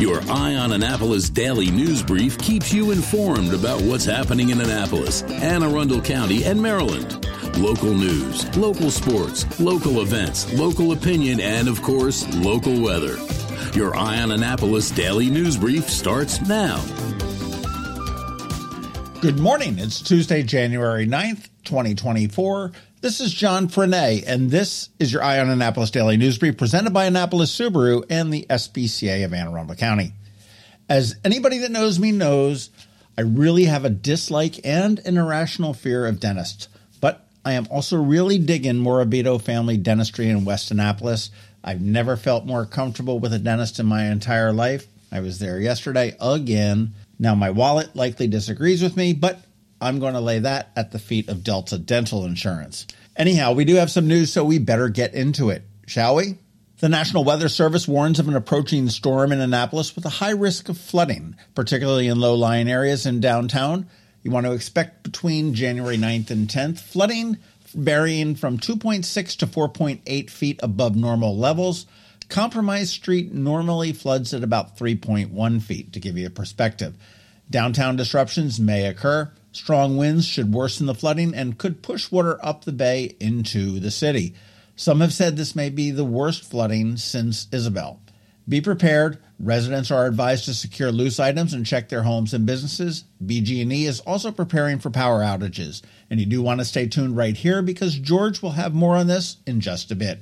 Your Eye on Annapolis daily news brief keeps you informed about what's happening in Annapolis, Anne Arundel County, and Maryland. Local news, local sports, local events, local opinion, and of course, local weather. Your Eye on Annapolis daily news brief starts now. Good morning. It's Tuesday, January 9th, 2024. This is John Frenaye, and this is your Eye on Annapolis Daily News Brief presented by Annapolis Subaru and the SPCA of Anne Arundel County. As anybody that knows me knows, I really have a dislike and an irrational fear of dentists, but I am also really digging Morabito family dentistry in West Annapolis. I've never felt more comfortable with a dentist in my entire life. I was there yesterday again. Now, my wallet likely disagrees with me, but I'm going to lay that at the feet of Delta Dental Insurance. Anyhow, we do have some news, so we better get into it, shall we? The National Weather Service warns of an approaching storm in Annapolis with a high risk of flooding, particularly in low lying areas in downtown. You want to expect between January 9th and 10th flooding varying from 2.6 to 4.8 feet above normal levels. Compromise Street normally floods at about 3.1 feet, to give you a perspective. Downtown disruptions may occur. Strong winds should worsen the flooding and could push water up the bay into the city. Some have said this may be the worst flooding since Isabel. Be prepared. Residents are advised to secure loose items and check their homes and businesses. BG&E is also preparing for power outages, and you do want to stay tuned right here because George will have more on this in just a bit.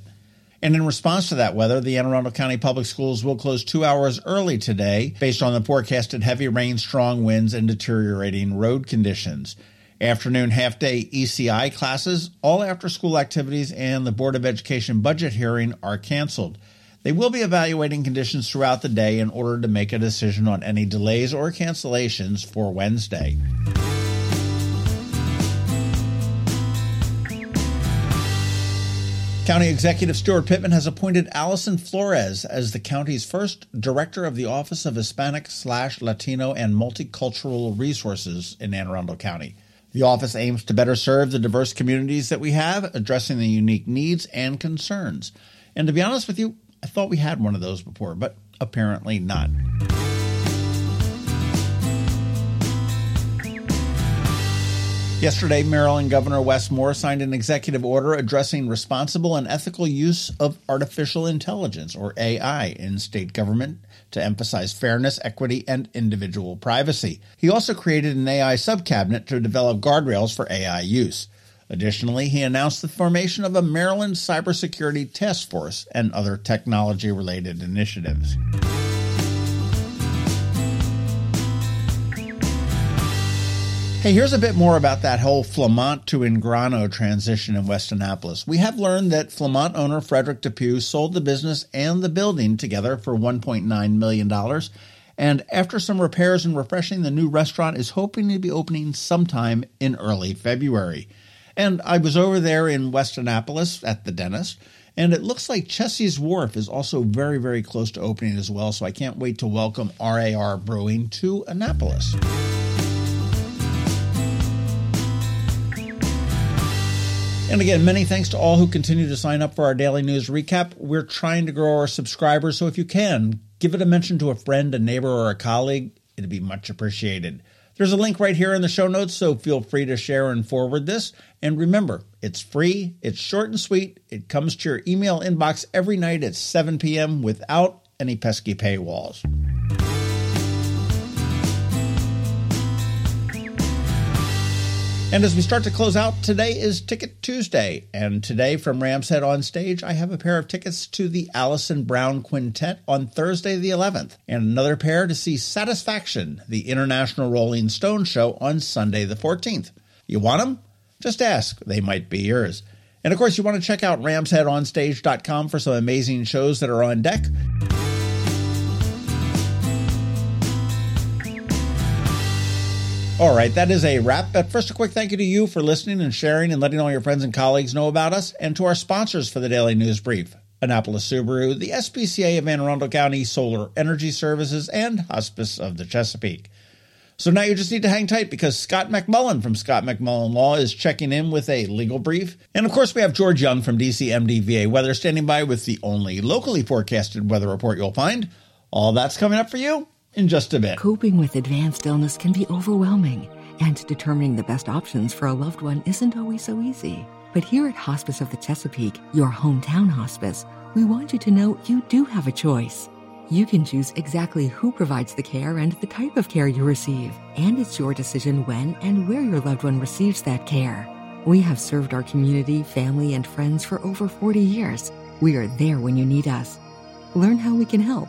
And in response to that weather, the Anne Arundel County Public Schools will close two hours early today based on the forecasted heavy rain, strong winds, and deteriorating road conditions. Afternoon half day ECI classes, all after school activities, and the Board of Education budget hearing are canceled. They will be evaluating conditions throughout the day in order to make a decision on any delays or cancellations for Wednesday. County Executive Stuart Pittman has appointed Allison Flores as the county's first director of the Office of Hispanic slash Latino and Multicultural Resources in Anne Arundel County. The office aims to better serve the diverse communities that we have, addressing the unique needs and concerns. And to be honest with you, I thought we had one of those before, but apparently not. Yesterday, Maryland Governor Wes Moore signed an executive order addressing responsible and ethical use of artificial intelligence, or AI, in state government to emphasize fairness, equity, and individual privacy. He also created an AI subcabinet to develop guardrails for AI use. Additionally, he announced the formation of a Maryland Cybersecurity Task Force and other technology related initiatives. Hey, here's a bit more about that whole Flamant to InGrano transition in West Annapolis. We have learned that Flamant owner Frederick Depew sold the business and the building together for $1.9 million. And after some repairs and refreshing, the new restaurant is hoping to be opening sometime in early February. And I was over there in West Annapolis at the dentist, and it looks like Chessie's Wharf is also very, very close to opening as well. So I can't wait to welcome RAR Brewing to Annapolis. And again, many thanks to all who continue to sign up for our daily news recap. We're trying to grow our subscribers, so if you can, give it a mention to a friend, a neighbor, or a colleague. It'd be much appreciated. There's a link right here in the show notes, so feel free to share and forward this. And remember, it's free, it's short and sweet, it comes to your email inbox every night at 7 p.m. without any pesky paywalls. And as we start to close out, today is Ticket Tuesday. And today from Rams Head on stage, I have a pair of tickets to the Alison Brown Quintet on Thursday the 11th, and another pair to see Satisfaction, the International Rolling Stone Show on Sunday the 14th. You want them? Just ask. They might be yours. And of course, you want to check out ramsheadonstage.com for some amazing shows that are on deck. All right, that is a wrap. But first, a quick thank you to you for listening and sharing and letting all your friends and colleagues know about us, and to our sponsors for the Daily News Brief Annapolis Subaru, the SPCA of Anne Arundel County Solar Energy Services, and Hospice of the Chesapeake. So now you just need to hang tight because Scott MacMullan from Scott MacMullan Law is checking in with a legal brief. And of course, we have George Young from DCMDVA Weather standing by with the only locally forecasted weather report you'll find. All that's coming up for you in just a bit. Coping with advanced illness can be overwhelming, and determining the best options for a loved one isn't always so easy. But here at Hospice of the Chesapeake, your hometown hospice, we want you to know you do have a choice. You can choose exactly who provides the care and the type of care you receive, and it's your decision when and where your loved one receives that care. We have served our community, family, and friends for over 40 years. We are there when you need us. Learn how we can help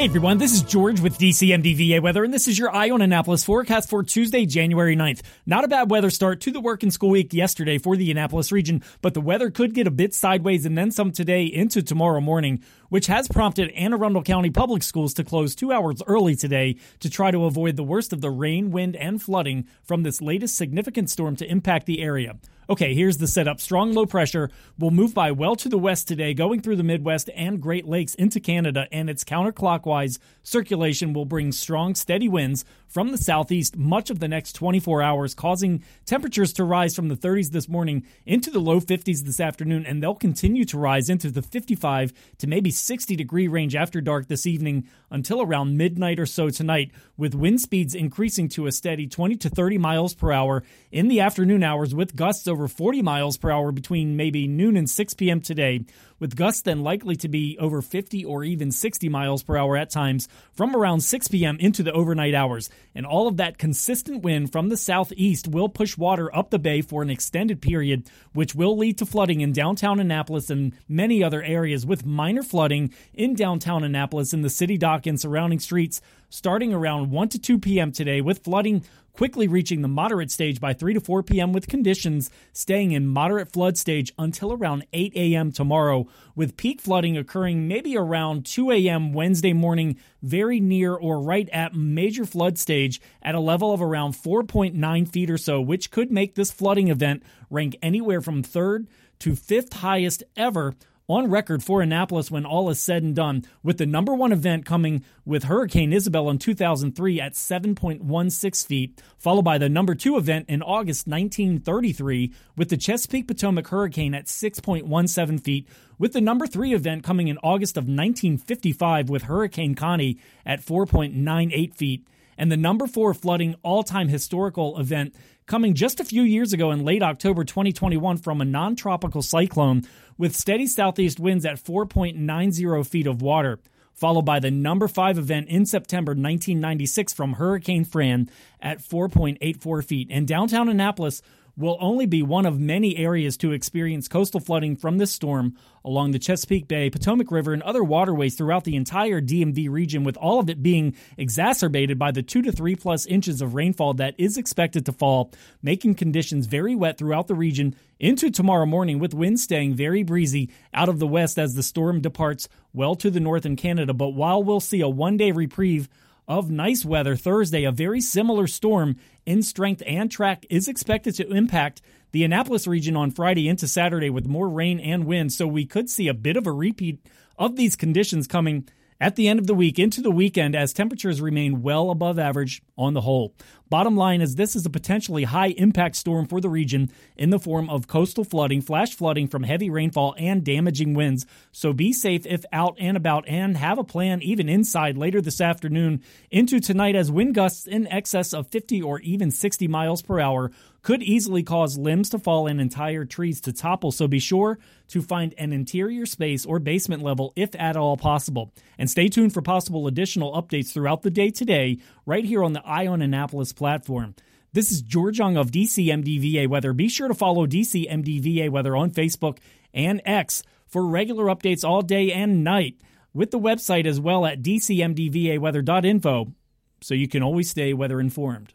Hey everyone, this is George with DCMDVA Weather, and this is your Eye on Annapolis forecast for Tuesday, January 9th. Not a bad weather start to the work and school week yesterday for the Annapolis region, but the weather could get a bit sideways and then some today into tomorrow morning, which has prompted Anne Arundel County Public Schools to close two hours early today to try to avoid the worst of the rain, wind, and flooding from this latest significant storm to impact the area. Okay, here's the setup. Strong low pressure will move by well to the west today, going through the Midwest and Great Lakes into Canada, and its counterclockwise circulation will bring strong, steady winds from the southeast much of the next 24 hours, causing temperatures to rise from the 30s this morning into the low 50s this afternoon, and they'll continue to rise into the 55 to maybe 60 degree range after dark this evening until around midnight or so tonight, with wind speeds increasing to a steady 20 to 30 miles per hour in the afternoon hours, with gusts over 40 miles per hour between maybe noon and 6 p.m. today with gusts then likely to be over 50 or even 60 miles per hour at times from around 6 p.m. into the overnight hours. And all of that consistent wind from the southeast will push water up the bay for an extended period, which will lead to flooding in downtown Annapolis and many other areas, with minor flooding in downtown Annapolis in the city dock and surrounding streets starting around 1 to 2 p.m. today, with flooding quickly reaching the moderate stage by 3 to 4 p.m., with conditions staying in moderate flood stage until around 8 a.m. tomorrow, with peak flooding occurring maybe around 2 a.m. Wednesday morning, very near or right at major flood stage at a level of around 4.9 feet or so, which could make this flooding event rank anywhere from third to fifth highest ever on record for Annapolis when all is said and done, with the number one event coming with Hurricane Isabel in 2003 at 7.16 feet, followed by the number two event in August 1933 with the Chesapeake Potomac Hurricane at 6.17 feet, with the number three event coming in August of 1955 with Hurricane Connie at 4.98 feet and the number four flooding all time historical event coming just a few years ago in late October 2021 from a non tropical cyclone with steady southeast winds at 4.90 feet of water, followed by the number five event in September 1996 from Hurricane Fran at 4.84 feet. And downtown Annapolis will only be one of many areas to experience coastal flooding from this storm along the Chesapeake Bay, Potomac River, and other waterways throughout the entire DMV region, with all of it being exacerbated by the two to three plus inches of rainfall that is expected to fall, making conditions very wet throughout the region into tomorrow morning, with winds staying very breezy out of the west as the storm departs well to the north in Canada. But while we'll see a one day reprieve, of nice weather Thursday, a very similar storm in strength and track is expected to impact the Annapolis region on Friday into Saturday with more rain and wind. So we could see a bit of a repeat of these conditions coming at the end of the week into the weekend as temperatures remain well above average on the whole. Bottom line is this is a potentially high impact storm for the region in the form of coastal flooding, flash flooding from heavy rainfall, and damaging winds. So be safe if out and about and have a plan even inside later this afternoon into tonight as wind gusts in excess of 50 or even 60 miles per hour could easily cause limbs to fall and entire trees to topple. So be sure to find an interior space or basement level if at all possible. And stay tuned for possible additional updates throughout the day today, right here on the Eye on Annapolis platform. This is George Young of DCMDVA Weather. Be sure to follow DCMDVA Weather on Facebook and X for regular updates all day and night, with the website as well at dcmdvaweather.info, so you can always stay weather informed.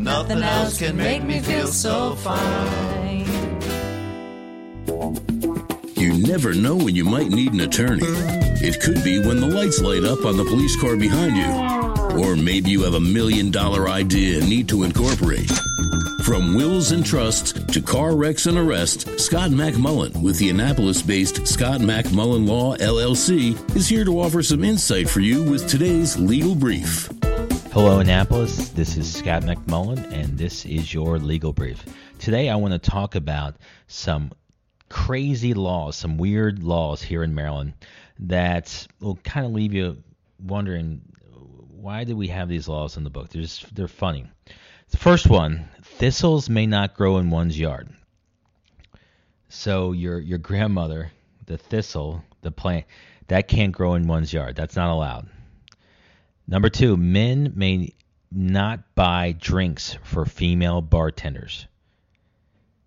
nothing else can make me feel so fine. You never know when you might need an attorney. It could be when the lights light up on the police car behind you. Or maybe you have a million dollar idea and need to incorporate. From wills and trusts to car wrecks and arrests, Scott MacMullan with the Annapolis based Scott MacMullan Law LLC is here to offer some insight for you with today's legal brief. Hello, Annapolis. This is Scott MacMullan, and this is your legal brief. Today, I want to talk about some crazy laws, some weird laws here in Maryland that will kind of leave you wondering why do we have these laws in the book? They're just, they're funny. The first one: thistles may not grow in one's yard. So your your grandmother, the thistle, the plant, that can't grow in one's yard. That's not allowed. Number two: men may not buy drinks for female bartenders.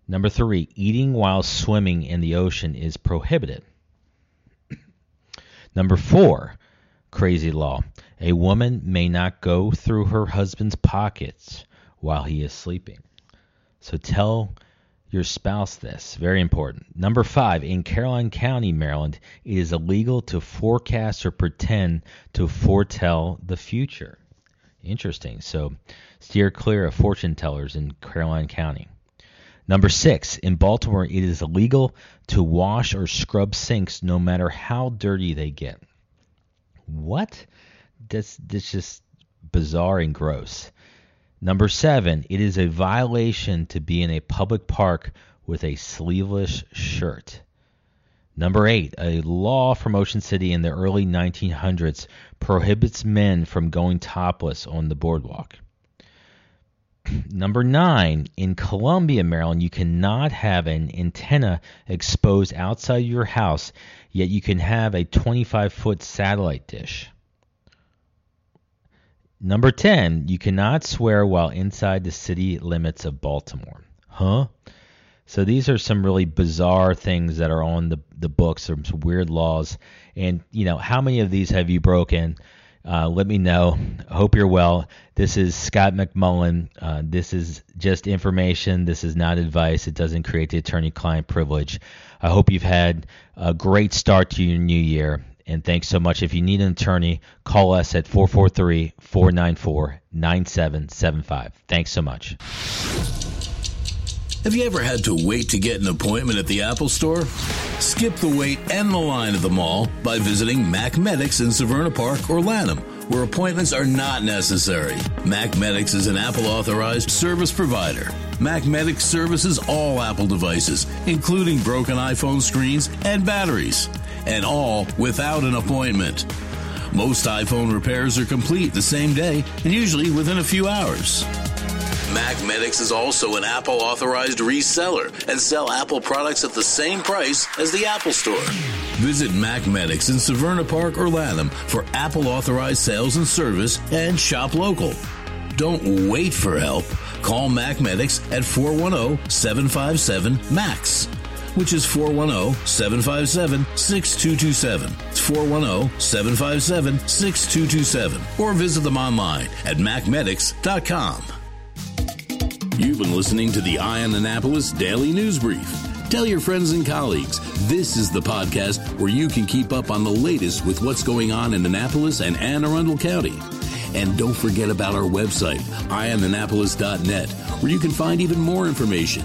Number three, eating while swimming in the ocean is prohibited. Number four, crazy law. A woman may not go through her husband's pockets while he is sleeping. So tell your spouse this. Very important. Number five, in Caroline County, Maryland, it is illegal to forecast or pretend to foretell the future. Interesting. So steer clear of fortune tellers in Caroline County. Number six, in Baltimore, it is illegal to wash or scrub sinks no matter how dirty they get. What? That's, that's just bizarre and gross. Number seven, it is a violation to be in a public park with a sleeveless shirt. Number eight, a law from Ocean City in the early 1900s prohibits men from going topless on the boardwalk. Number nine, in Columbia, Maryland, you cannot have an antenna exposed outside your house, yet you can have a 25 foot satellite dish. Number 10, you cannot swear while inside the city limits of Baltimore. Huh? So these are some really bizarre things that are on the, the books, some weird laws. And, you know, how many of these have you broken? Uh, let me know. Hope you're well. This is Scott MacMullan. Uh, this is just information. This is not advice. It doesn't create the attorney client privilege. I hope you've had a great start to your new year. And thanks so much. If you need an attorney, call us at 443 494 9775. Thanks so much. Have you ever had to wait to get an appointment at the Apple Store? Skip the wait and the line at the mall by visiting MacMedics in Severna Park or Lanham, where appointments are not necessary. MacMedics is an Apple authorized service provider. MacMedics services all Apple devices, including broken iPhone screens and batteries, and all without an appointment. Most iPhone repairs are complete the same day and usually within a few hours. MacMedics is also an Apple authorized reseller and sell Apple products at the same price as the Apple Store. Visit MacMedics in Severna Park or Lanham for Apple authorized sales and service and shop local. Don't wait for help. Call MacMedics at 410 757 MAX, which is 410 757 6227. It's 410 757 6227. Or visit them online at MacMedics.com. You've been listening to the Eye on Annapolis Daily News Brief. Tell your friends and colleagues this is the podcast where you can keep up on the latest with what's going on in Annapolis and Anne Arundel County. And don't forget about our website, eyeonannapolis.net, where you can find even more information.